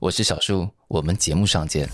我是小树我们节目上见。